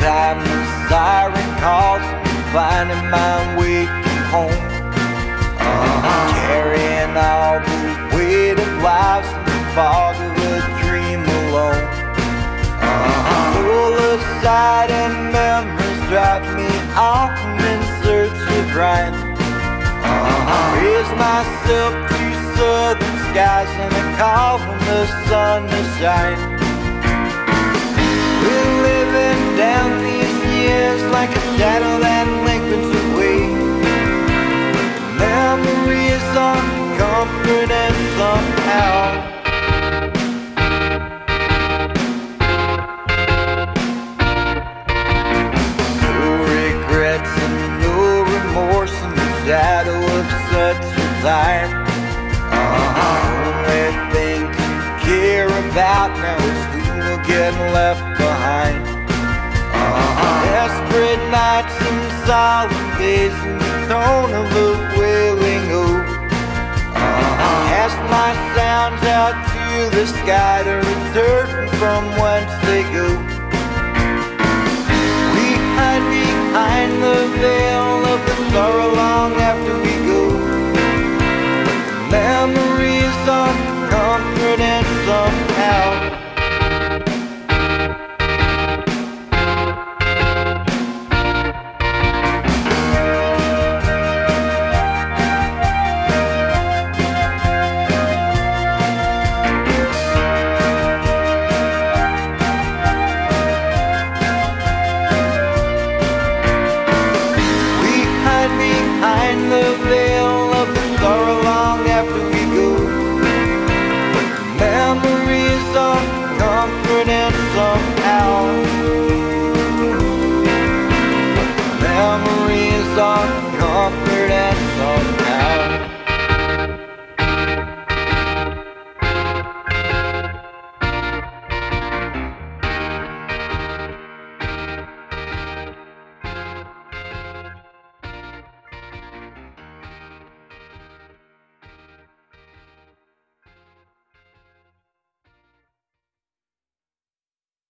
time the siren calls, finding my way home. Uh-huh. Carrying all the weight of life in the fog of a dream alone. Uh-huh. Full of sight and memories drive me off in search of right. Uh-huh. Raise myself to southern skies and I call for the sun to shine. Living down these years like a shadow that lengthens away. Memories are somehow. Regrets and no remorse in the shadow of such a time. Uh-huh. Only thing to care about now is who will get left behind desperate nights and solemn days in the tone of a wailing hope. I cast my sounds out to the sky to return from whence they go. We hide behind the veil of the sorrow long after we go. But the memories of comfort and some find the veil of the sorrow long after we go. The memories are comfort and somehow. But the memories are comfort and somehow.